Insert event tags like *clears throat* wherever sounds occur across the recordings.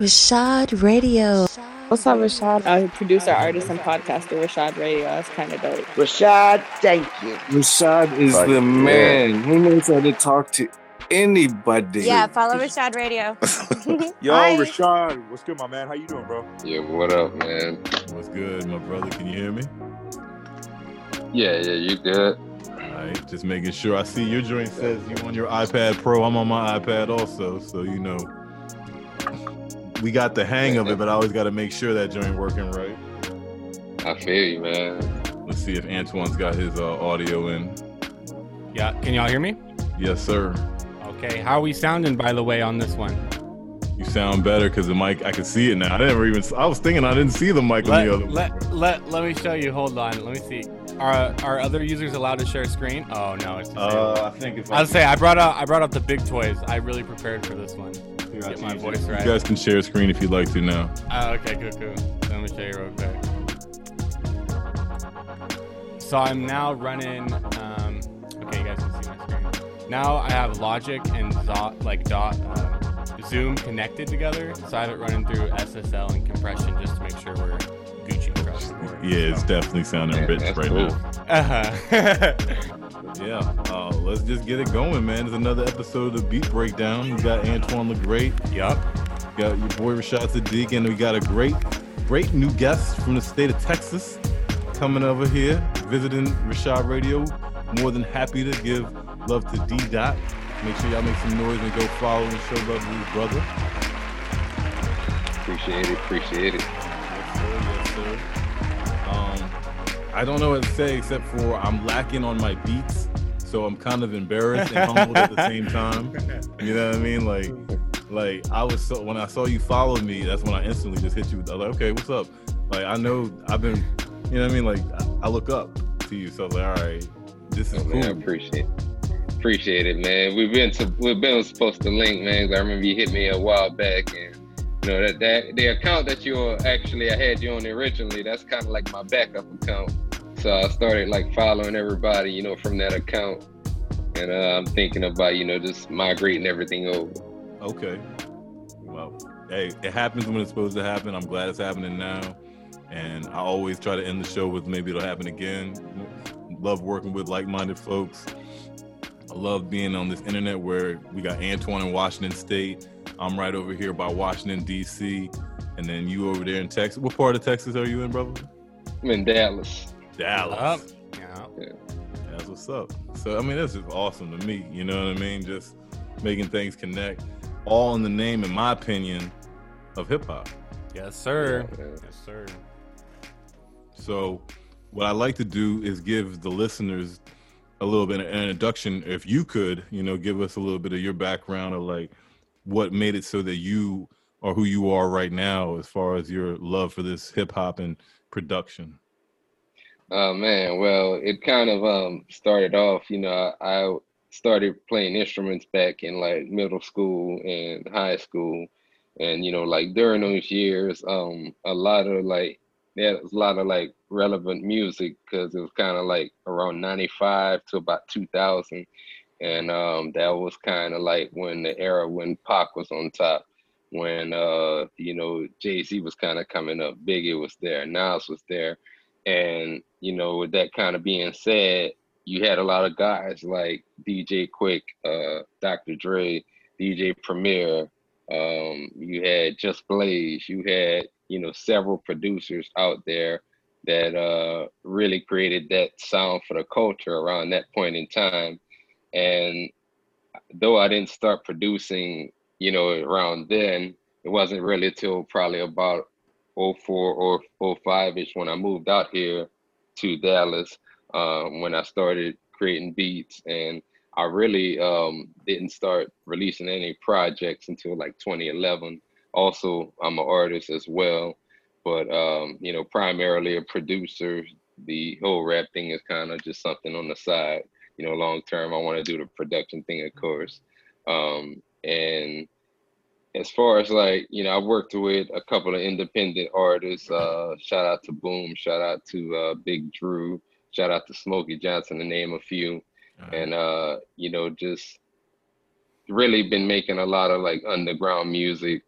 Rashad Radio. What's up, Rashad? Uh, producer, artist, and podcaster, Rashad Radio. That's kind of dope. Rashad, thank you. Rashad is the man. He knows how to talk to anybody. Yeah, follow Rashad Radio. *laughs* Yo, Hi. Rashad, what's good, my man? How you doing, bro? Yeah, what up, man? What's good, my brother? Can you hear me? Yeah, yeah, you good? All right, just making sure. I see your joint says you on your iPad Pro. I'm on my iPad also, so you know we got the hang of it, but I always got to make sure that joint working right. I feel you, man. Let's see if Antoine's got his uh, audio in. Yeah, can y'all hear me? Yes, sir. Okay, how are we sounding by the way on this one? You sound better because the mic. I can see it now. I never even. I was thinking I didn't see the mic Let, on the other. let, let, let me show you. Hold on. Let me see. Are are other users allowed to share screen? Oh no, it's. Uh, I think if I was say I brought out I brought out the big toys. I really prepared for this one. Get my voice you guys can share screen if you'd like to now. Oh, okay, cool, cool. Let me show you real quick. So I'm now running. Um, okay, you guys can see my screen. Now I have Logic and Dot, like Dot, uh, Zoom connected together. So I have it running through SSL and compression just to make sure we're Gucci across the board. Yeah, it's definitely sounding Yeah, rich right cool. now. Uh-huh. *laughs* Yeah, uh, let's just get it going, man. It's another episode of the Beat Breakdown. We got Antoine the Great, yup. got your boy Rashad Sadiq, and we got a great, great new guest from the state of Texas coming over here, visiting Rashad Radio. More than happy to give love to D Dot. Make sure y'all make some noise and go follow and show love to his brother. Appreciate it, appreciate it. Yes, sir. Yes, sir. I don't know what to say except for I'm lacking on my beats, so I'm kind of embarrassed and humbled at the same time. You know what I mean? Like, like I was so when I saw you follow me, that's when I instantly just hit you. with I was like, okay, what's up? Like I know I've been, you know what I mean? Like I, I look up to you, so I was like, all right, this is Oh, man, I cool. appreciate it, appreciate it, man. We've been to we've been supposed to link, man. 'cause I remember you hit me a while back, and you know that that the account that you were actually I had you on originally. That's kind of like my backup account. So I started like following everybody, you know, from that account, and uh, I'm thinking about you know just migrating everything over. Okay. Well, hey, it happens when it's supposed to happen. I'm glad it's happening now. And I always try to end the show with maybe it'll happen again. Love working with like minded folks. I love being on this internet where we got Antoine in Washington State. I'm right over here by Washington, D.C. And then you over there in Texas. What part of Texas are you in, brother? I'm in Dallas. Dallas. Up. Yeah. That's what's up. So I mean, this is awesome to me. You know what I mean? Just making things connect, all in the name, in my opinion, of hip hop. Yes, sir. Yeah. Yes, sir. So, what I like to do is give the listeners a little bit of an introduction. If you could, you know, give us a little bit of your background of like what made it so that you are who you are right now, as far as your love for this hip hop and production. Oh man, well, it kind of um started off, you know, I, I started playing instruments back in like middle school and high school. And you know, like during those years, um a lot of like there was a lot of like relevant music because it was kind of like around 95 to about 2000. And um that was kind of like when the era when Pac was on top, when uh you know Jay-Z was kind of coming up, Biggie was there, Nas was there. And you know, with that kind of being said, you had a lot of guys like DJ Quik, uh, Dr. Dre, DJ Premier. Um, you had Just Blaze. You had you know several producers out there that uh, really created that sound for the culture around that point in time. And though I didn't start producing, you know, around then, it wasn't really till probably about 04 or 05 ish when I moved out here to Dallas um, when I started creating beats. And I really um, didn't start releasing any projects until like 2011. Also, I'm an artist as well, but um, you know, primarily a producer. The whole rap thing is kind of just something on the side. You know, long term, I want to do the production thing, of course. Um, and as far as like you know i've worked with a couple of independent artists uh shout out to boom shout out to uh big drew shout out to smokey johnson to name a few and uh you know just really been making a lot of like underground music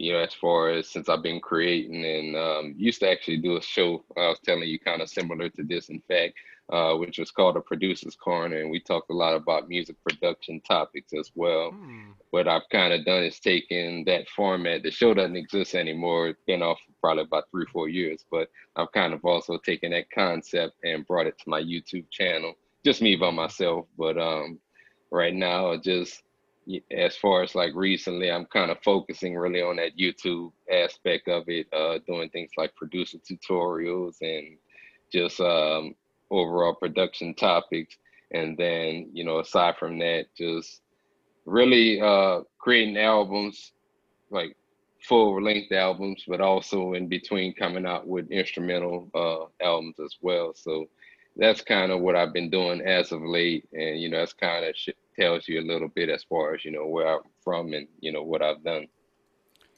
you know, as far as since I've been creating and um, used to actually do a show. I was telling you kind of similar to this, in fact, uh, which was called a Producer's Corner, and we talked a lot about music production topics as well. Hmm. What I've kind of done is taken that format. The show doesn't exist anymore. It's been off for probably about three, four years, but I've kind of also taken that concept and brought it to my YouTube channel. Just me by myself, but um, right now, just as far as like recently, I'm kind of focusing really on that YouTube aspect of it, uh, doing things like producer tutorials and just um, overall production topics. And then, you know, aside from that, just really uh, creating albums, like full length albums, but also in between coming out with instrumental uh, albums as well. So that's kind of what I've been doing as of late. And, you know, that's kind of sh- tells you a little bit as far as, you know, where I'm from and, you know, what I've done.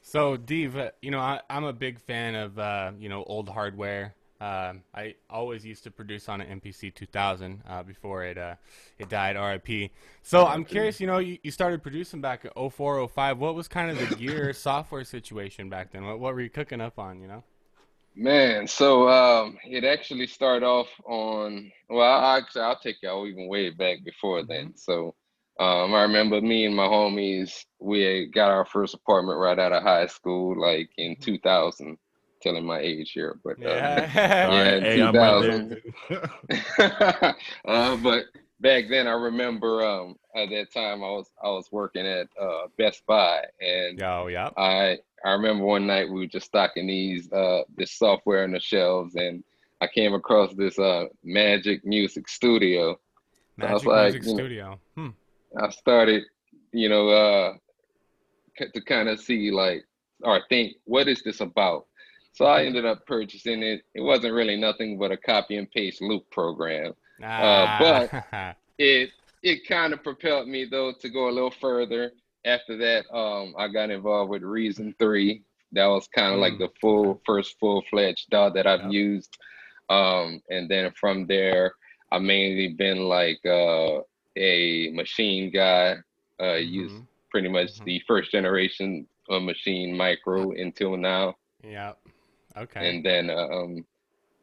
So, Dave, you know, I, I'm a big fan of, uh, you know, old hardware. Um I always used to produce on an MPC 2000 uh, before it uh, it died, RIP. So I'm curious, you know, you, you started producing back in 04, 05. What was kind of the gear *coughs* software situation back then? What, what were you cooking up on, you know? Man, so um, it actually started off on, well, I, actually, I'll take y'all even way back before then. So um, I remember me and my homies, we got our first apartment right out of high school, like in 2000, telling my age here, but um, Yeah. *laughs* All Yeah, right, hey, I'm 2000. *laughs* uh, but back then, I remember um, at that time I was I was working at uh, Best Buy, and Yo, yeah. I I remember one night we were just stocking these uh, this software on the shelves, and I came across this uh, Magic Music Studio. So I was Magic like, Music Studio. Hmm. I started, you know, uh, to kind of see like or think what is this about. So I ended up purchasing it. It wasn't really nothing but a copy and paste loop program. Uh, but Ah. *laughs* it it kind of propelled me though to go a little further. After that, um, I got involved with Reason Three. That was kind of like Mm, the full first full fledged DAW that I've Yep. used. Um, and then from there, I mainly been like uh, a Maschine guy. Uh, used Mhm. pretty much Mhm. the first generation of Maschine Mikro until now. Yep. Okay. And then um,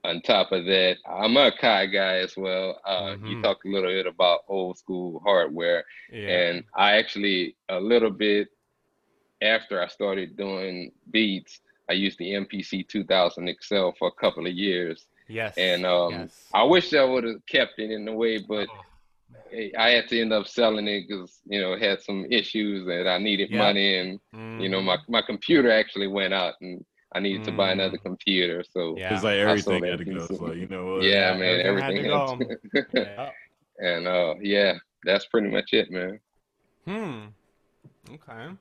on top of that, I'm a Kai guy as well. Uh, You Mhm. talked a little bit about old school hardware, yeah. and I actually a little bit after I started doing beats, I used the MPC 2000 XL for a couple of years, yes. and um, yes. I wish I would have kept it in a way, but Oh. I had to end up selling it because you know it had some issues and I needed Yeah. money, and you know my Mhm. my computer actually went out and I needed to buy another computer, so. Yeah. It's like everything had to go. piece. It's like, you know what? Yeah, man, everything had everything. had to- Yeah. *laughs* and uh, yeah, that's pretty much it, man. Hmm. Okay.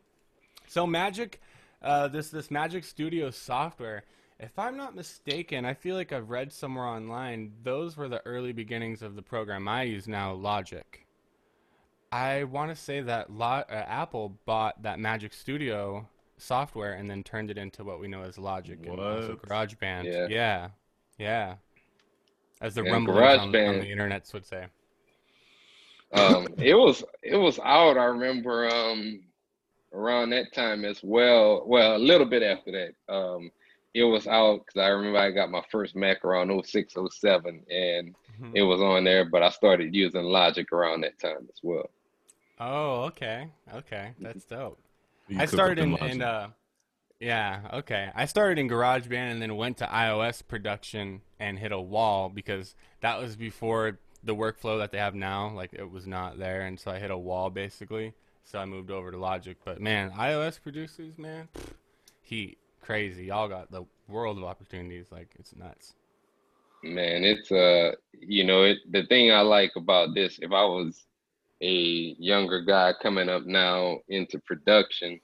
So Magic, uh, this this Magic Studio software. If I'm not mistaken, I feel like I've read somewhere online those were the early beginnings of the program I use now, Logic. I want to say that Lo- uh, Apple bought that Magic Studio software and then turned it into what we know as Logic and also GarageBand. Yeah. yeah, yeah. As the And rumblings on, on the internets would say. um it was it was out i remember um around that time as well well a little bit after that um it was out because i remember i got my first mac around 06 07 and Mhm. it was on there but i started using logic around that time as well Oh, okay, okay, that's dope. You I started in, in uh, yeah, okay. I started in GarageBand and then went to iOS production and hit a wall because that was before the workflow that they have now. Like it was not there, and so I hit a wall basically. So I moved over to Logic. But man, iOS producers, man, pff, heat, crazy. Y'all got the world of opportunities. Like it's nuts. man it's uh you know it the thing i like about this if i was a younger guy coming up now into production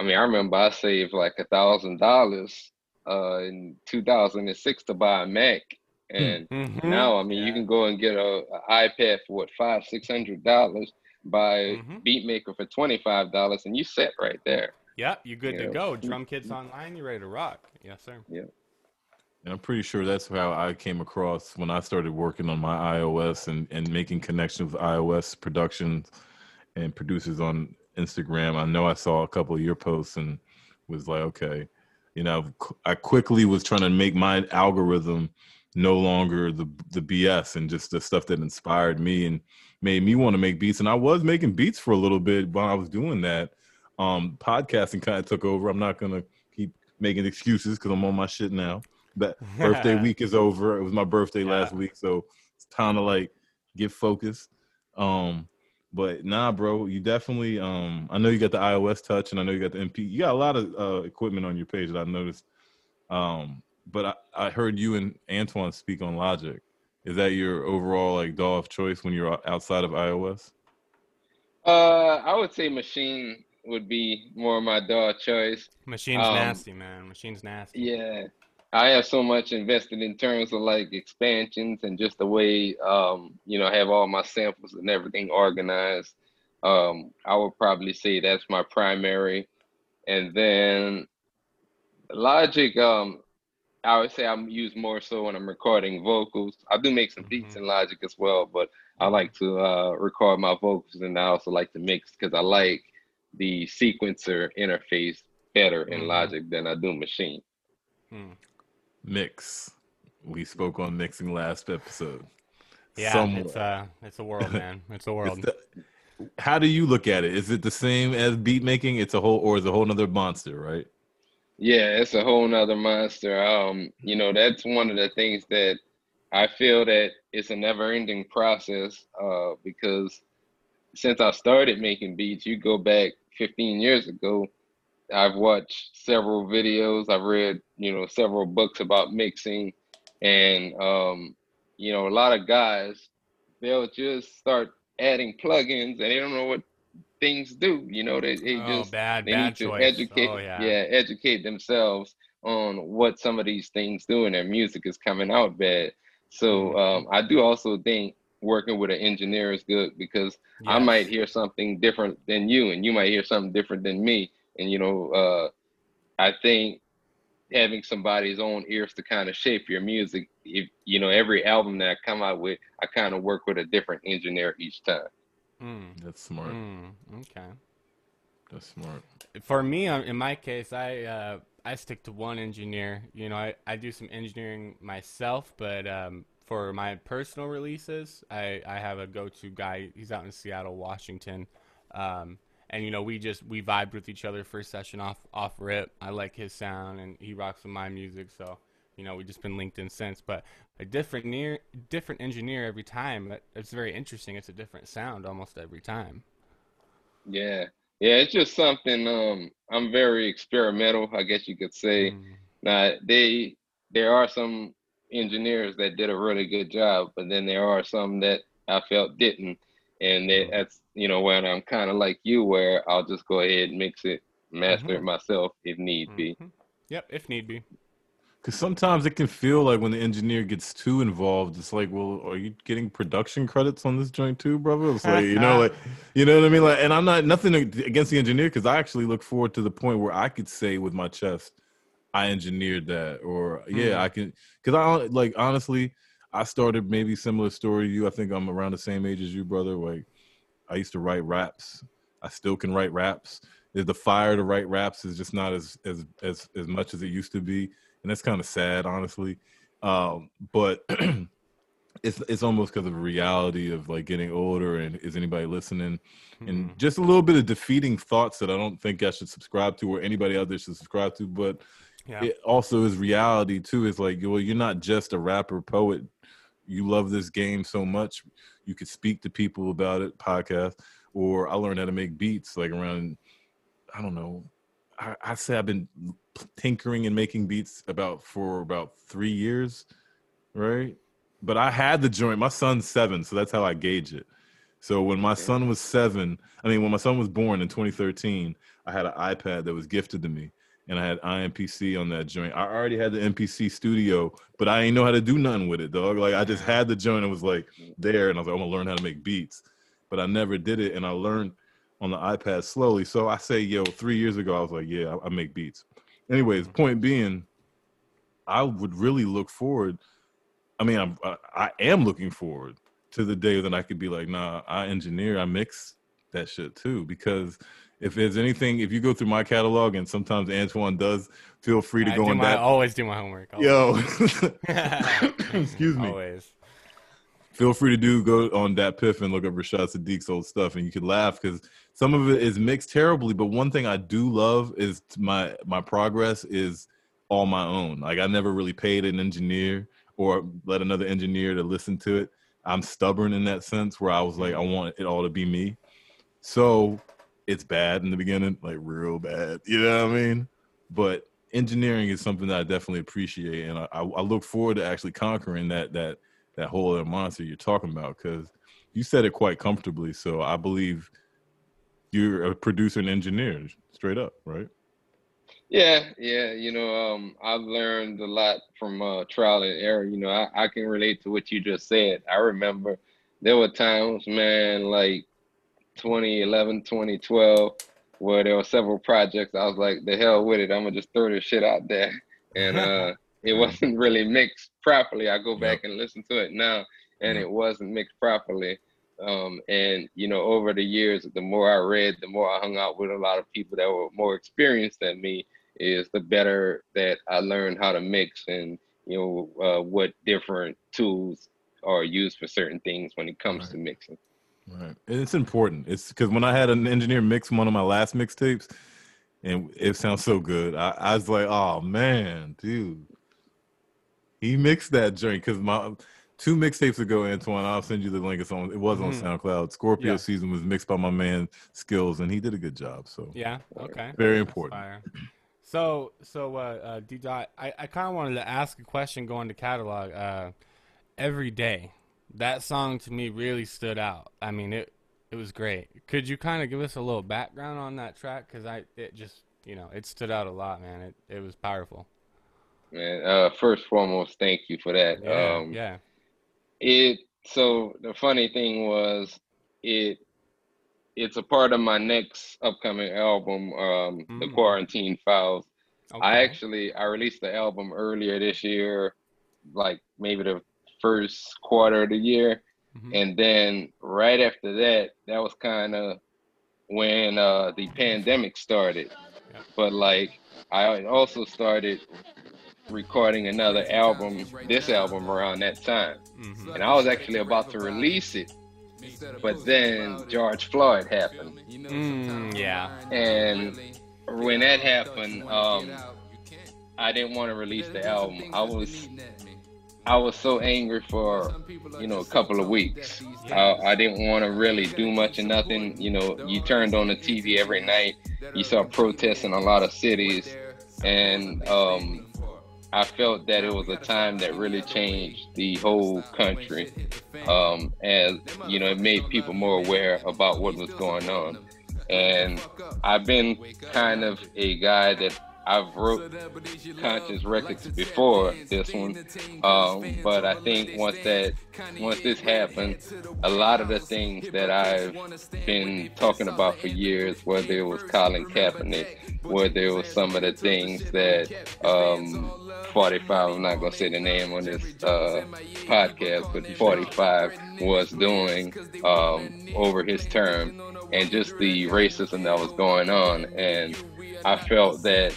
i mean i remember i saved like a thousand dollars uh in 2006 to buy a mac and Mhm. now i mean you can go and get a, a ipad for what five six hundred dollars buy Mhm. beatmaker for 25 dollars and you set right there Yep, you're good to Yeah. go. Drum Kids Online, you're ready to rock? Yes, sir. And I'm pretty sure that's how I came across when I started working on my iOS and, and making connections with iOS productions and producers on Instagram. I know I saw a couple of your posts and was like, okay, you know, I quickly was trying to make my algorithm no longer the the BS and just the stuff that inspired me and made me want to make beats. And I was making beats for a little bit while I was doing that. Um, podcasting kind of took over. I'm not gonna keep making excuses because I'm on my shit now. But *laughs* birthday week is over. It was my birthday Yeah. last week, so it's time to like get focused. Um, but nah, bro, you definitely. Um, I know you got the iOS Touch, and I know you got the MP. You got a lot of uh, equipment on your page that I noticed. Um, but I, I heard you and Antoine speak on Logic. Is that your overall like DAW of choice when you're outside of iOS? Uh, I would say Maschine would be more my DAW choice. Maschine's Um, nasty, man. Maschine's nasty. Yeah, I have so much invested in terms of like expansions and just the way um, you know, I have all my samples and everything organized. Um, I would probably say that's my primary. And then Logic, um, I would say I'm used more so when I'm recording vocals. I do make some beats Mhm. in Logic as well, but I like to uh, record my vocals and I also like to mix because I like the sequencer interface better in Mhm. Logic than I do Maschine. Hmm. Mix. We spoke on mixing last episode. Yeah, Somewhat. it's uh, it's a world, man. *laughs* It's a It's world. the- how do you look at it? Is it the same as beat making? It's a whole, or is a whole nother monster, right? Yeah, it's a whole nother monster. Um, you know, that's one of the things that I feel that it's a never ending process, uh, because since I started making beats, you go back 15 years ago, I've watched several videos, I've read, you know, several books about mixing, and um, you know, a lot of guys, they'll just start adding plugins and they don't know what things do. You know, they, they oh, just bad, they bad need to educate oh yeah. yeah educate themselves on what some of these things do and their music is coming out bad so Mhm. um, i do also think working with an engineer is good because i might hear something different than you and you might hear something different than me and you know uh, i think having somebody's own ears to kind of shape your music if you know every album that i come out with i kind of work with a different engineer each time Hmm. That's smart. Hmm. Okay. That's smart. For me, um, in my case, I uh, I stick to one engineer. You know, I, I do some engineering myself, but um, for my personal releases, I, I have a go-to guy. He's out in Seattle, Washington, um, and you know we just we vibed with each other first session off off rip. I like his sound, and he rocks with my music, so you know we've just been linked in since. But a different near different engineer every time. That, that's very interesting. It's a different sound almost every time. Yeah. Yeah, it's just something um I'm very experimental, I guess you could say. Mm. Now they there are some engineers that did a really good job, but then there are some that I felt didn't. And that, that's you know when I'm kind of like you where I'll just go ahead and mix it, master it myself if need be. Mhm. Yep, if need be. Because sometimes it can feel like when the engineer gets too involved, it's like, well, are you getting production credits on this joint too, brother? It's like, you know, like, *laughs* you know what I mean? Like, and I'm not nothing against the engineer because I actually look forward to the point where I could say with my chest, I engineered that, or yeah, Mhm. I can. Because I like honestly, I started maybe similar story to you. I think I'm around the same age as you, brother. Like, I used to write raps. I still can write raps. The- The fire to write raps is just not as as as as much as it used to be and that's kind of sad, honestly. Um, but *clears throat* it's it's almost because of the reality of like getting older and is anybody listening, and Mhm. just a little bit of defeating thoughts that I don't think I should subscribe to or anybody out there should subscribe to. But Yeah. it also is reality too. Is like, well, you're not just a rapper poet. You love this game so much, you could speak to people about it, podcast, or I learned how to make beats like around, I don't know, I, I say I've been tinkering and making beats about for about three years, right? But I had the joint. My son's seven, so that's how I gauge it. So when my son was seven, I mean, when my son was born in 2013, I had an iPad that was gifted to me, and I had IMPC on that joint. I already had the MPC studio, but I didn't know how to do nothing with it, dog. Like I just had the joint and was like there, and I was like, I'm gonna learn how to make beats, but I never did it, and I learned on the iPad slowly. So I say, yo, three years ago, I was like, yeah, I, I make beats. Anyways, mm-hmm. point being, I would really look forward. I mean, I'm, I, I am looking forward to the day that I could be like, nah, I engineer, I mix that shit too, because if there's anything, if you go through my catalog, and sometimes Antoine does, feel free to I go on my, that. I always do my homework. Yo, always. *laughs* excuse me. Always. Feel free to do go on that piff and look up Rashad Sadiq's old stuff, and you could laugh because some of it is mixed terribly. But one thing I do love is my my progress is all my own. Like I never really paid an engineer or let another engineer to listen to it. I'm stubborn in that sense where I was like, I mm-hmm. want it all to be me. So it's bad in the beginning, like real bad. You know what I mean? But engineering is something that I definitely appreciate, and I, I look forward to actually conquering that that that whole other monster you're talking about because you said it quite comfortably. So I believe you're a producer and engineer, straight up, right? Yeah, yeah, you know, um, I've learned a lot from uh, trial and error. You know, I, I can relate to what you just said. I remember there were times, man, like 2011, 2012, where there were several projects. I was like, the hell with it. I'm gonna just throw this shit out there. And *laughs* uh, it wasn't really mixed properly. I go back and listen to it now, and it wasn't mixed properly. Um, and you know, over the years, the more I read, the more I hung out with a lot of people that were more experienced than me, is the better that I learned how to mix and you know uh, what different tools are used for certain things when it comes to mixing. Right. And it's important. It's because when I had an engineer mix one of my last mixtapes, and it sounds so good, I, I was like, oh man, dude. He mixed that joint because my two mixtapes ago, Antoine, I'll send you the link. It's on it was on Mhm. SoundCloud. Scorpio Yeah. season was mixed by my man Skills, and he did a good job. So Yeah. Okay. Very important. So, so uh, uh, D dot, I, I kind of wanted to ask a question going to catalog. Uh, every day, that song to me really stood out. I mean, it it was great. Could you kind of give us a little background on that track? Because I it just you know it stood out a lot, man. It it was powerful. And uh, first foremost, thank you for that. Yeah. um, yeah. It so the funny thing was it it's a part of my next upcoming album, um, The Mm. Quarantine Files. I actually I released the album earlier this year, like maybe the first quarter of the year. Mhm. And then right after that, that was kind of when uh, the pandemic started. Yeah. But like I also started recording another album, this album around that time. Mhm. And I was actually about to release it. But then George Floyd happened. Mm, yeah. And when that happened, um, I didn't want to release the album. I was I was so angry for you know a couple of weeks. I, I didn't want to really do much or nothing. You know, you turned on the TV every night. You saw protests in a lot of cities, and um, I felt that it was a time that really changed the whole country. Um, as you know, it made people more aware about what was going on. And I've been kind of a guy that I've wrote conscious records before this one, um, but I think once that once this happened, a lot of the things that I've been talking about for years, whether it was Colin Kaepernick, whether it was some of the things that um, 45, I'm not gonna say the name on this uh, podcast, but 45 was doing um, over his term, and just the racism that was going on, and I felt that,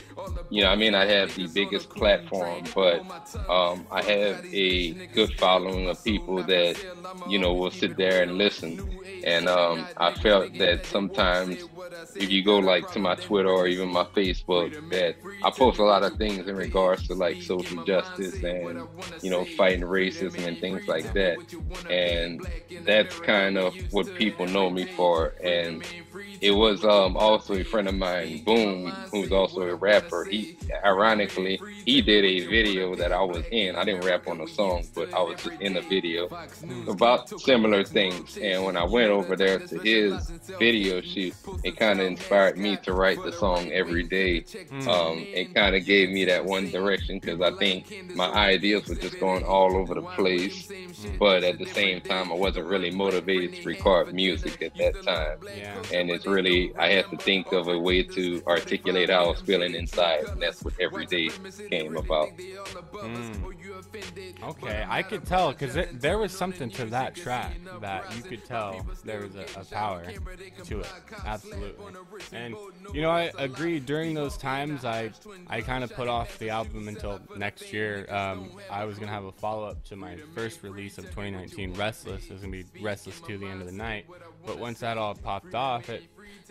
you know, I mean, I have the biggest platform, but um, I have a good following of people that, you know, will sit there and listen. And um, I felt that sometimes if you go like to my Twitter or even my Facebook, that I post a lot of things in regards to like social justice and, you know, fighting racism and things like that. And that's kind of what people know me for. And it was um, also a friend of mine, Boom, who's also a rapper. He, ironically, he did a video that I was in. I didn't rap on the song, but I was just in the video about similar things. And when I went over there to his video shoot, it kind of inspired me to write the song every day. Um, it kind of gave me that one direction because I think my ideas were just going all over the place. But at the same time, I wasn't really motivated to record music at that time Yeah. and it's really I had to think of a way to articulate articulate how I was feeling inside, and that's what every day came about. Mm. Okay, I could tell because there was something to that track that you could tell there was a, a power to it. Absolutely. And you know, I agree. During those times, I I kind of put off the album until next year. Um, I was gonna have a follow up to my first release of 2019, Restless. It was gonna be Restless to the end of the night. But once that all popped off, it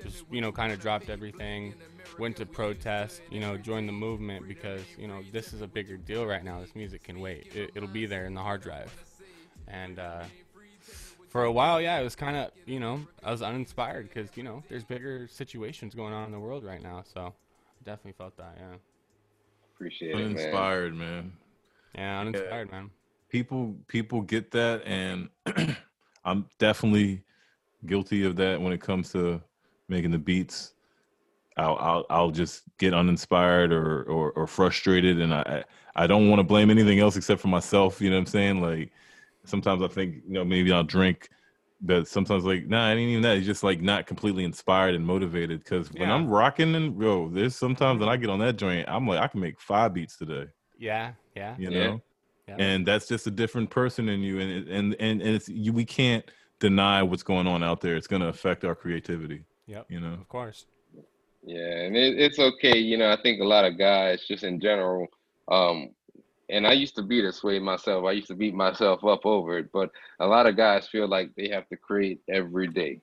just you know kind of dropped everything went to protest you know joined the movement because you know this is a bigger deal right now. This music can wait. It, will be there in the hard drive. And uh, for a while yeah it was kind of you know i was uninspired because you know there's bigger situations going on in the world right now. So definitely felt that yeah. Appreciate uninspired, it uninspired man. Yeah uninspired yeah. man. People people get that and *clears throat* i'm definitely guilty of that when it comes to making the beats. I'll I'll, I'll just get uninspired or, or, or frustrated, and I I don't want to blame anything else except for myself. You know what I'm saying? Like sometimes I think you know maybe I'll drink, but sometimes like nah, I ain't even that. It's just like not completely inspired and motivated. Because when yeah. I'm rocking and yo, there's sometimes when I get on that joint, I'm like I can make five beats today. Yeah, yeah, you know. Yeah. And that's just a different person in you, and and and, and it's you. We can't deny what's going on out there. It's going to affect our creativity. Yep. You know, of course. Yeah, and it, it's okay. You know, I think a lot of guys, just in general, um, and I used to be this way myself. I used to beat myself up over it, but a lot of guys feel like they have to create every day,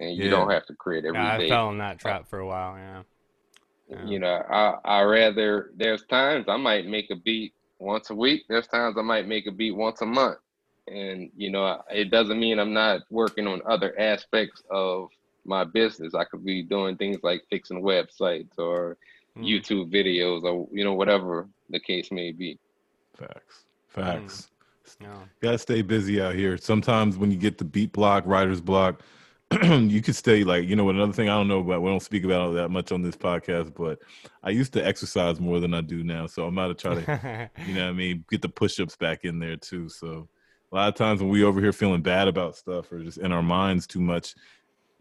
and you yeah. don't have to create every yeah, day. I fell in that trap for a while. Yeah. yeah. You know, I I rather there's times I might make a beat once a week. There's times I might make a beat once a month, and you know, it doesn't mean I'm not working on other aspects of my business. I could be doing things like fixing websites or mm. YouTube videos or you know whatever the case may be. Facts. Facts. Mm. No. Gotta stay busy out here. Sometimes when you get the beat block, writer's block, *clears throat* you could stay like you know what another thing I don't know about. We don't speak about all that much on this podcast, but I used to exercise more than I do now, so I'm about to try *laughs* to, you know, what I mean, get the push-ups back in there too. So a lot of times when we over here feeling bad about stuff or just in our minds too much,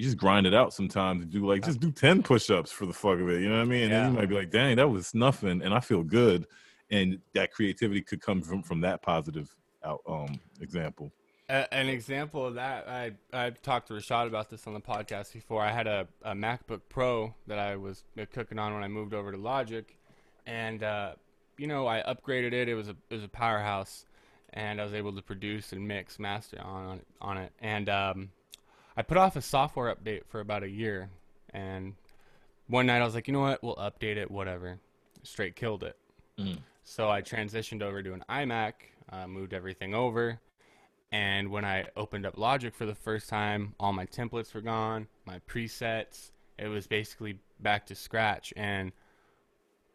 you just grind it out sometimes. And do like just do ten push-ups for the fuck of it. You know what I mean? And yeah. you might be like, dang, that was nothing, and I feel good. And that creativity could come from from that positive out um example. an example of that, I I talked to Rashad about this on the podcast before. I had a, a MacBook Pro that I was cooking on when I moved over to Logic, and uh, you know I upgraded it. It was a it was a powerhouse, and I was able to produce and mix master on on it. And um, I put off a software update for about a year, and one night I was like, you know what, we'll update it, whatever. Straight killed it. Mm. So I transitioned over to an iMac, uh, moved everything over, and when I opened up Logic for the first time, all my templates were gone, my presets. It was basically back to scratch, and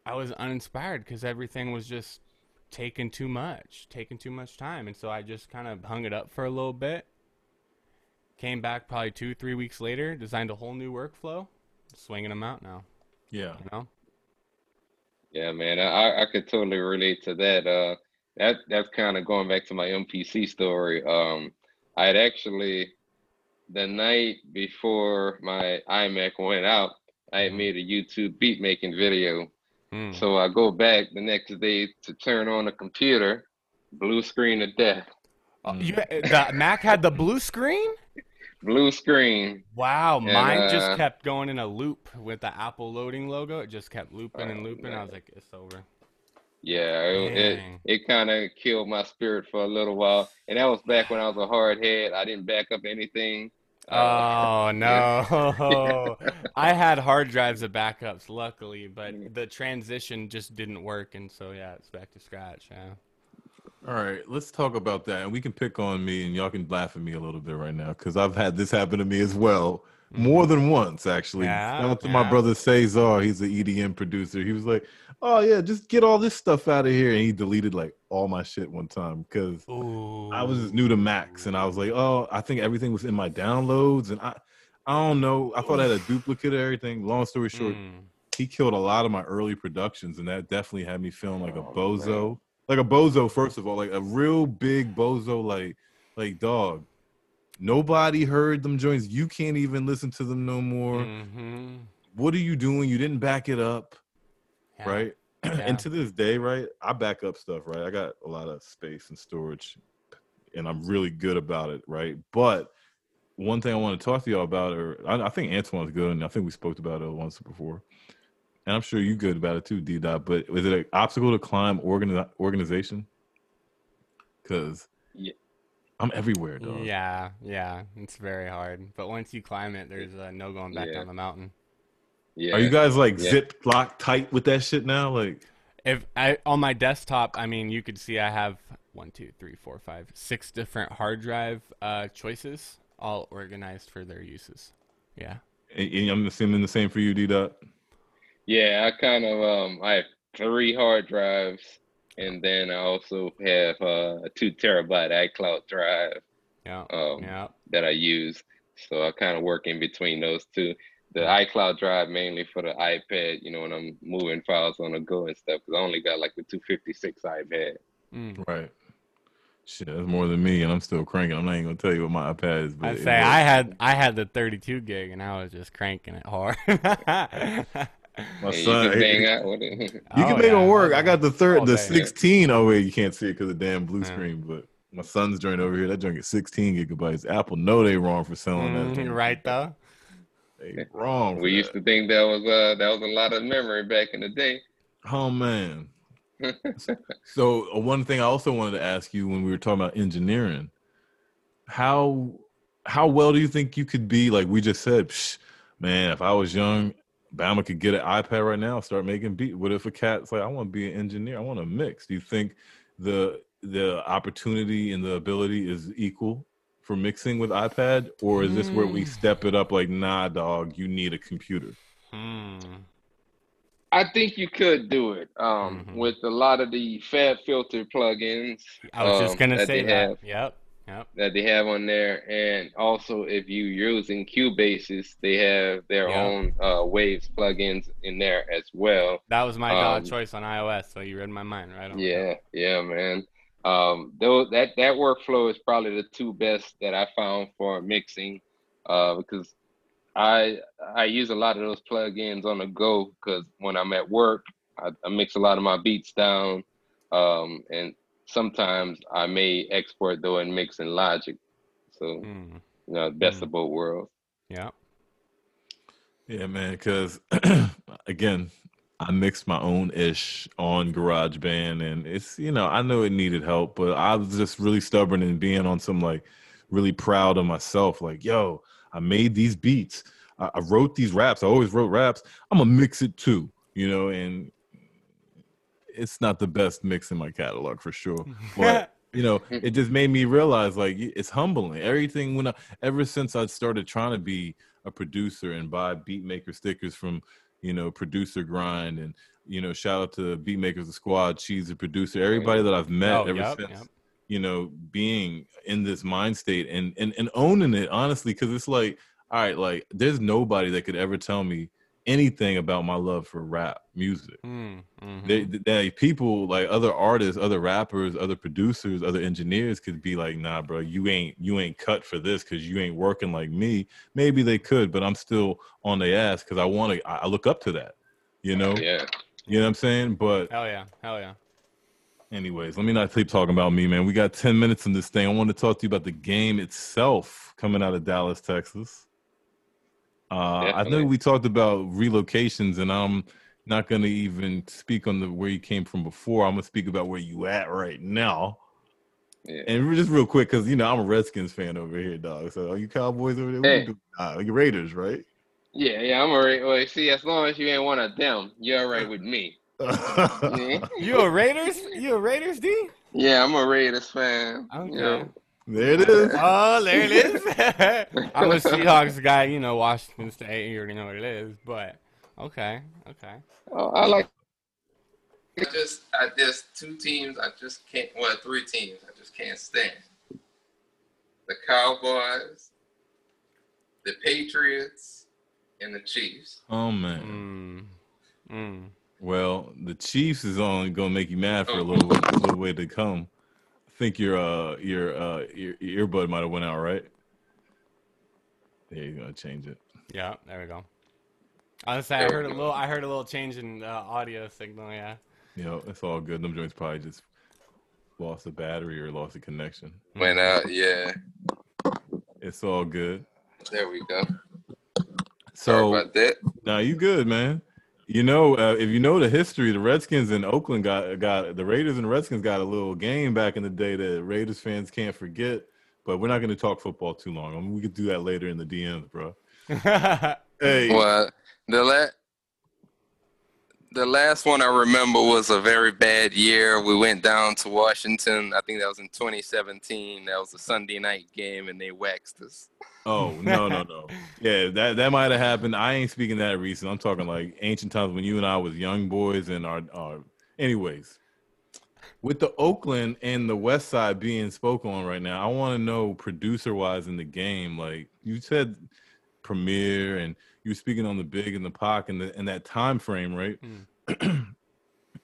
I was uninspired because everything was just taking too much, taking too much time, and so I just kind of hung it up for a little bit Came back probably two, three weeks later, designed a whole new workflow, swinging them out now. Yeah. You know? Yeah, man, I, I could totally relate to that. Uh, that that's kind of going back to my MPC story. Um, I had actually the night before my iMac went out, I had mm-hmm. made a YouTube beat making video. Mm. So I go back the next day to turn on the computer, blue screen of death. Uh, you, the Mac had the blue screen? Blue screen. Wow, and, mine uh, just kept going in a loop with the Apple loading logo. It just kept looping and oh, looping. I was like, it's over. Yeah, it it, it kind of killed my spirit for a little while, and that was back when I was a hard head. I didn't back up anything. Uh, oh *laughs* no! *laughs* I had hard drives of backups, luckily, but mm. the transition just didn't work, and so yeah, it's back to scratch. Yeah. All right, let's talk about that, and we can pick on me, and y'all can laugh at me a little bit right now because I've had this happen to me as well, more mm-hmm. than once actually. Yeah, Shout out to yeah. my brother Cesar, he's an EDM producer. He was like, "Oh yeah, just get all this stuff out of here," and he deleted like all my shit one time because I was new to Macs, and I was like, "Oh, I think everything was in my downloads," and I, I don't know, I thought I had a duplicate of everything. Long story short. Mm. He killed a lot of my early productions, and that definitely had me feeling like a oh, bozo. Man like a bozo first of all like a real big bozo like like dog nobody heard them joints you can't even listen to them no more mm-hmm. what are you doing? You didn't back it up, Yeah. right? *clears throat* Yeah. and to this day, right, I back up stuff, right? I got a lot of space and storage, and I'm really good about it, right? But one thing I want to talk to y'all about, or I, I think Antoine's good, and I think we spoke about it once before, and I'm sure you good about it too, D Dot. But is it an obstacle to climb organi- organization? Because Yeah. I'm everywhere, dog. Yeah, yeah, it's very hard. But once you climb it, there's uh, no going back Yeah. down the mountain. Yeah. Are you guys like Yeah. zip lock tight with that shit now? Like, If I on my desktop, I mean, you could see I have one, two, three, four, five, six different hard drive uh, choices, all organized for their uses. Yeah. and- and I'm assuming the same for you, D Dot. Yeah, I kind of um I have three hard drives and then I also have uh, a two terabyte iCloud drive Yeah. um Yeah. that I use. So I kind of work in between those two. The iCloud drive mainly for the iPad, you know, when I'm moving files on the go and stuff, because I only got like the 256 iPad. Mm. Right. Shit, that's more than me, and I'm still cranking. I'm not even gonna tell you what my iPad is. But I it say. I had I had the 32 gig and I was just cranking it hard. *laughs* my And you son. can bang you out with it. *laughs* can Oh, make yeah. it work. I got the third, All the day. 16. Oh wait, you can't see it because of the damn blue Yeah. screen. But my son's joint over here, that joint is 16 gigabytes. Apple know they wrong for selling that. Mhm, thing. right though. They wrong. We used to think that was uh that was a lot of memory back in the day. Oh man. *laughs* so uh, one thing I also wanted to ask you when we were talking about engineering, how how well do you think you could be? Like we just said, Psh, man, if I was young, Bama could get an iPad right now, start making beat. What if a cat's like, I want to be an engineer, I want to mix? Do you think the the opportunity and the ability is equal for mixing with iPad, or is this where we Mm. step it up? Like, nah, dog, you need a computer. Hmm. I think you could do it um, Mhm. with a lot of the Fab Filter plugins I was just um, gonna that say that. have. Yep. Yep. that they have on there, and also if you're using Cubasis, they have their Yeah. own uh, Waves plugins in there as well. That was my Um, choice on iOS, so you read my mind, right? on. Yeah, yeah, man. Um, though that that workflow is probably the two best that I found for mixing, uh, because I I use a lot of those plugins on the go because when I'm at work, I, I mix a lot of my beats down, um, and sometimes I may export though and mix in Logic. So Hmm. you know, best Mm. of both worlds. Yeah. Yeah, man. Because *clears throat* again, I mixed my own ish on GarageBand, and it's you know I know it needed help, but I was just really stubborn and being on some like really proud of myself. Like, yo, I made these beats. I, I wrote these raps. I always wrote raps. I'm gonna mix it too, you know. And it's not the best mix in my catalog for sure, *laughs* but you know, mm. it just made me realize like it's humbling. Everything when I ever since I started trying to be a producer and buy beatmaker stickers from you know producer grind and you know shout out to beatmakers the squad cheese the producer mm. everybody that i've met Oh, ever yep, since yep. you know being in this mind state and and, and owning it honestly because it's like all right like there's nobody that could ever tell me anything about my love for rap music Hmm. mhm. they, they people like other artists, other rappers, other producers, other engineers could be like, nah, bro, you ain't you ain't cut for this because you ain't working like me. Maybe they could, but I'm still on the ass because I want to. I I look up to that, you know. Yeah. You know what I'm saying? But Hell yeah. Hell yeah. anyways, let me not keep talking about me, man. We got 10 minutes in this thing. I want to talk to you about the game itself coming out of Dallas, Texas. Uh, I know we talked about relocations, and I'm not going to even speak on the where you came from before. I'm going to speak about where you at right now. Yeah. And just real quick, because you know I'm a Redskins fan over here, dog. So are you Cowboys over there? What you Hey. doing? Uh, you Raiders, right? Yeah, yeah, I'm alright. Well, see, as long as you ain't one of them, you're all right with me. *laughs* Yeah, You a Raiders? You a Raiders D? yeah I'm a Raiders fan. Okay. You know, there it is. Oh, there it is. *laughs* I'm a Seahawks guy. You know, Washington State. You already know what it is. But okay, okay. Oh, I like. I just, I just two teams. I just can't. Well, three teams. I just can't stand. The Cowboys, the Patriots, and the Chiefs. Oh man. Mm. Mm. Well, the Chiefs is only gonna make you mad for a Oh. little, a little way to come. I think your uh your uh your, your earbud might have went out, right? There you're gonna change it. Yeah, there we go. I was say I heard a little. I heard a little change in uh, audio signal. Yeah. You know, it's all good. Them joints probably just lost a battery or lost a connection. Went out. Yeah. It's all good. There we go. So Sorry about that. now you good, man. You know, uh, if you know the history, the Redskins in Oakland got got the Raiders and Redskins got a little game back in the day that Raiders fans can't forget. But we're not going to talk football too long. I mean, we could do that later in the DMs, bro. *laughs* Hey, Well, the la- the last one I remember was a very bad year. We went down to Washington. I think that was in 2017. That was a Sunday night game, and they waxed us. Oh no no no! *laughs* Yeah, that that might have happened. I ain't speaking that recent. I'm talking like ancient times when you and I was young boys and our. our anyways, with the Oakland and the West Side being spoken on right now, I want to know producer wise in the game. Like you said, premiere and you were speaking on the big and the Pac and the and that time frame, right? *clears throat*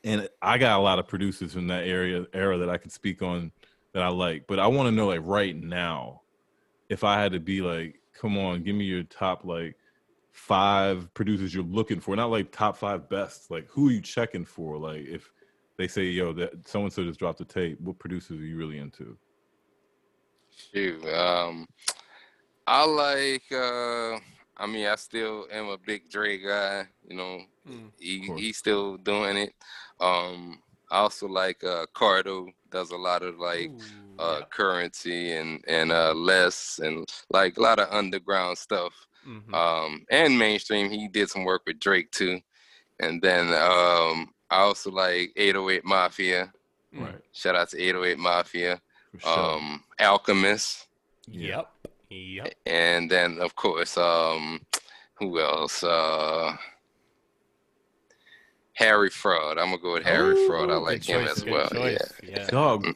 and I got a lot of producers from that area era that I could speak on that I like, but I want to know like right now if I had to be like, come on, give me your top like five producers you're looking for, not like top five best. Like who are you checking for? Like if they say, yo, that so and so just dropped a tape, what producers are you really into? Shoot, um, I like. Uh, I mean, I still am a big Dre guy. You know, Mm. he he's still doing it. Um, I also like uh, Cardo. Does a lot of like Ooh, uh, yeah. Curren$y and and uh, less and like a lot of underground stuff. Mhm. Um, and mainstream. He did some work with Drake too. And then um, I also like 808 Mafia. Mm. Right. Shout out to 808 Mafia. For sure. Um, Alchemist. Yep. Yep. and then of course um who else uh harry fraud i'm gonna go with harry fraud i like him choice, as well choice, yeah Yeah. Dog.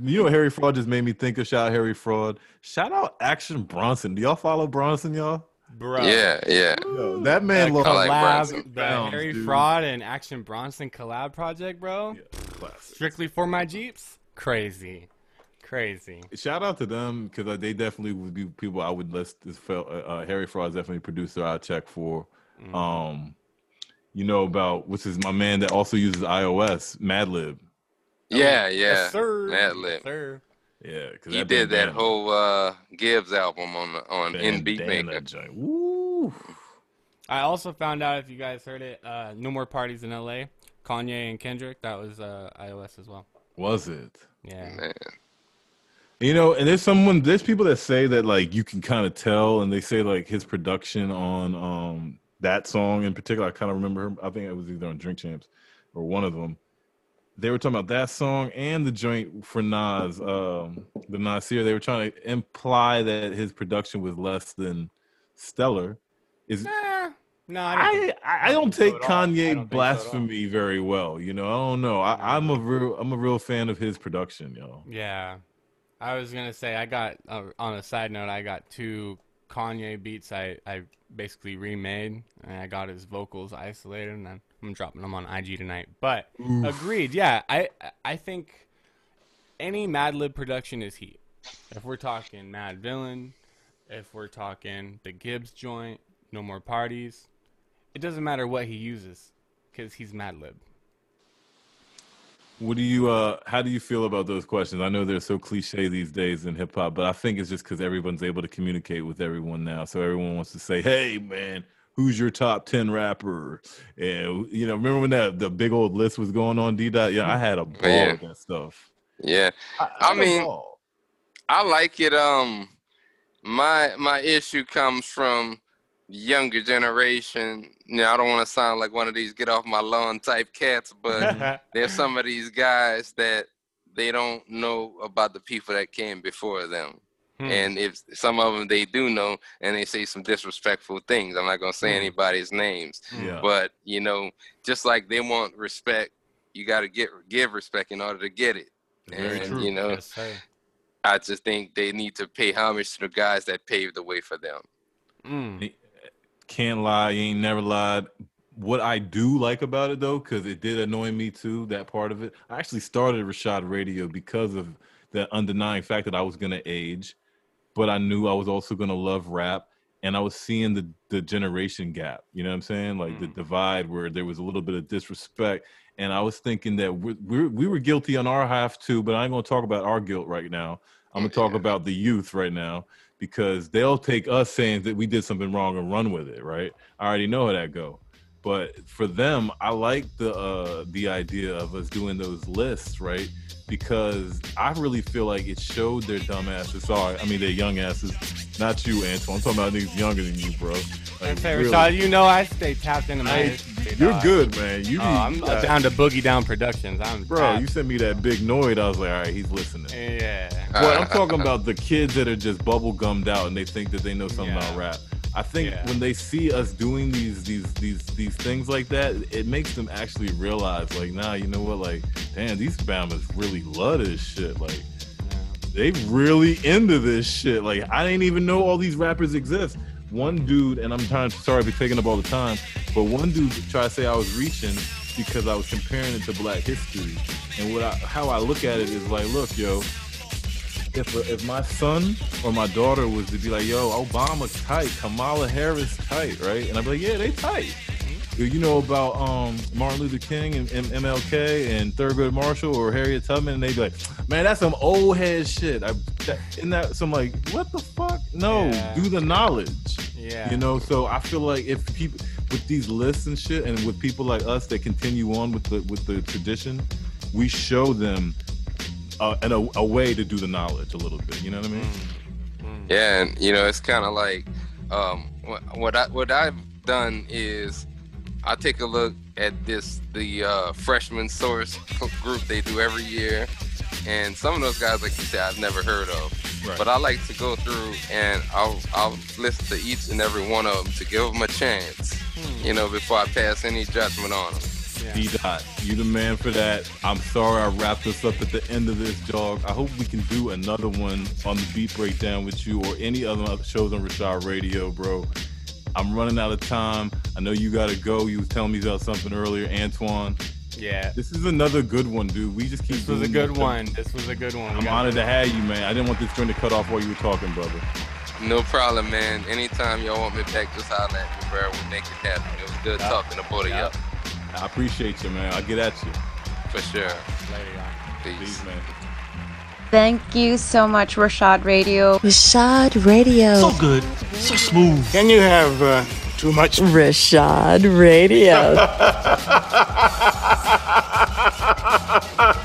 You know, Harry Fraud just made me think of shout out Harry Fraud. Shout out Action Bronson. Do y'all follow Bronson, y'all? Bro. yeah yeah Yo, that The man lost I like collab, Bronson. the Harry dude. Fraud and Action Bronson collab project, bro. Yeah. Strictly for my Jeeps. Crazy, crazy. Shout out to them because they definitely would be people I would list this. Fel- uh, uh, Harry Fraud is definitely producer I check for. Mhm. Um, you know about which is my man that also uses iOS, Madlib. yeah yeah Yes, sir. Mad Yes, sir. Yeah, because he did that whole uh gibbs album on on in beatmaker Joint. Woo. I also found out if you guys heard it, uh, no more parties in LA. Kanye and Kendrick, that was uh, iOS as well. Was it? Yeah. man You know, and there's someone, there's people that say that like you can kind of tell, and they say like his production on um that song in particular. I kind of remember, him, I think it was either on Drink Champs or one of them. They were talking about that song and the joint for Nas, um, the Nasir. They were trying to imply that his production was less than stellar. Is Nah, no, I don't I, I I don't take so. I don't Kanye so blasphemy very well. You know, I don't know. I, I'm a real I'm a real fan of his production, yo. Yeah, I was gonna say I got uh, on a side note. I got two Kanye beats. I I basically remade, and I got his vocals isolated, and I'm, I'm dropping them on IG tonight. But agreed. Yeah, I I think any Madlib production is heat. If we're talking Madvillain, if we're talking the Gibbs joint, No More Parties, it doesn't matter what he uses, because he's Madlib. What do you uh how do you feel about those questions? I know they're so cliche these days in hip hop, but I think it's just because everyone's able to communicate with everyone now. So everyone wants to say, Hey man, who's your top ten rapper? And you know, remember when that the big old list was going on D dot? Yeah, I had a ball Yeah. with that stuff. yeah I had a mean- I like it. Um, my my issue comes from younger generation. You know, I don't want to sound like one of these get off my lawn type cats, but *laughs* *laughs* there's some of these guys that they don't know about the people that came before them. Hmm. And if some of them they do know, and they say some disrespectful things, I'm not gonna say Hmm. anybody's names, yeah. but you know, just like they want respect, you got to get give respect in order to get it. Very and true. you know, Yes, sir. I just think they need to pay homage to the guys that paved the way for them. Mm. Can't lie, you ain't never lied. What I do like about it though, because it did annoy me too, that part of it. I actually started Rashad Radio because of the undenying fact that I was gonna age, but I knew I was also gonna love rap. and I was seeing the the generation gap. You know what I'm saying? Like the mm. divide where there was a little bit of disrespect. And I was thinking that we we we were guilty on our half too, but I ain't gonna talk about our guilt right now. I'm gonna talk about the youth right now because they'll take us saying that we did something wrong and run with it, right? I already know how that go. But for them, I like the uh the idea of us doing those lists, right? Because I really feel like it showed their dumb asses. Sorry, I mean their young asses. Not you, Antoine. I'm talking about niggas younger than you, bro. Like, Hey, really. Rashad, you know I stay tapped into my history, you're dog. good, man. You oh, be- I'm you got- down to Boogie Down Productions. I'm Bro, tapped. you sent me that big noid. I was like, all right, he's listening. Yeah. But I'm talking about the kids that are just bubble gummed out and they think that they know something about rap. I think when they see us doing these these these these things like that, it makes them actually realize, like, nah, you know what, like, damn, these Bamas really love this shit. Like, they really into this shit. Like, I didn't even know all these rappers exist. One dude, and I'm trying sorry for taking up all the time, but one dude tried to say I was reaching because I was comparing it to Black history. And what I, how I look at it is like, look, yo, if if my son or my daughter was to be like, yo, Obama tight, Kamala Harris tight, right? And I'd be like, yeah, they tight. You know about um, Martin Luther King and, and MLK and Thurgood Marshall or Harriet Tubman, and they'd be like, man, that's some old head shit. I, that, isn't that some like, what the fuck? No, Yeah. do the knowledge. Yeah. You know, so I feel like if people with these lists and shit, and with people like us that continue on with the with the tradition, we show them uh, and a, a way to do the knowledge a little bit. You know what I mean? Yeah, and you know, it's kind of like um, what, what I what I've done is I take a look at this the uh, freshman source *laughs* group they do every year, and some of those guys, like you said, I've never heard of. Right. But I like to go through and I'll I'll listen to each and every one of them to give them a chance, you know, before I pass any judgment on them. D dot, you the man for that. I'm sorry I wrapped us up at the end of this dog. I hope we can do another one on the beat breakdown with you or any other shows on Rashad Radio, bro. I'm running out of time. I know you gotta go. You was telling me about something earlier, Antoine. Yeah. This is another good one, dude. We just keep. This was a good this. one. This was a good one. I'm honored to have you, man. I didn't want this joint to cut off while you were talking, brother. No problem, man. Anytime y'all want me back, just holler at me, bro. We'll make it happen. It was good Yep. talking to both of y'all. I appreciate you, man. I'll get at you. For sure. Later, Peace. man. Thank you so much, Rashad Radio. Rashad Radio. So good, so smooth. Can you have uh, too much? Rashad Radio. *laughs*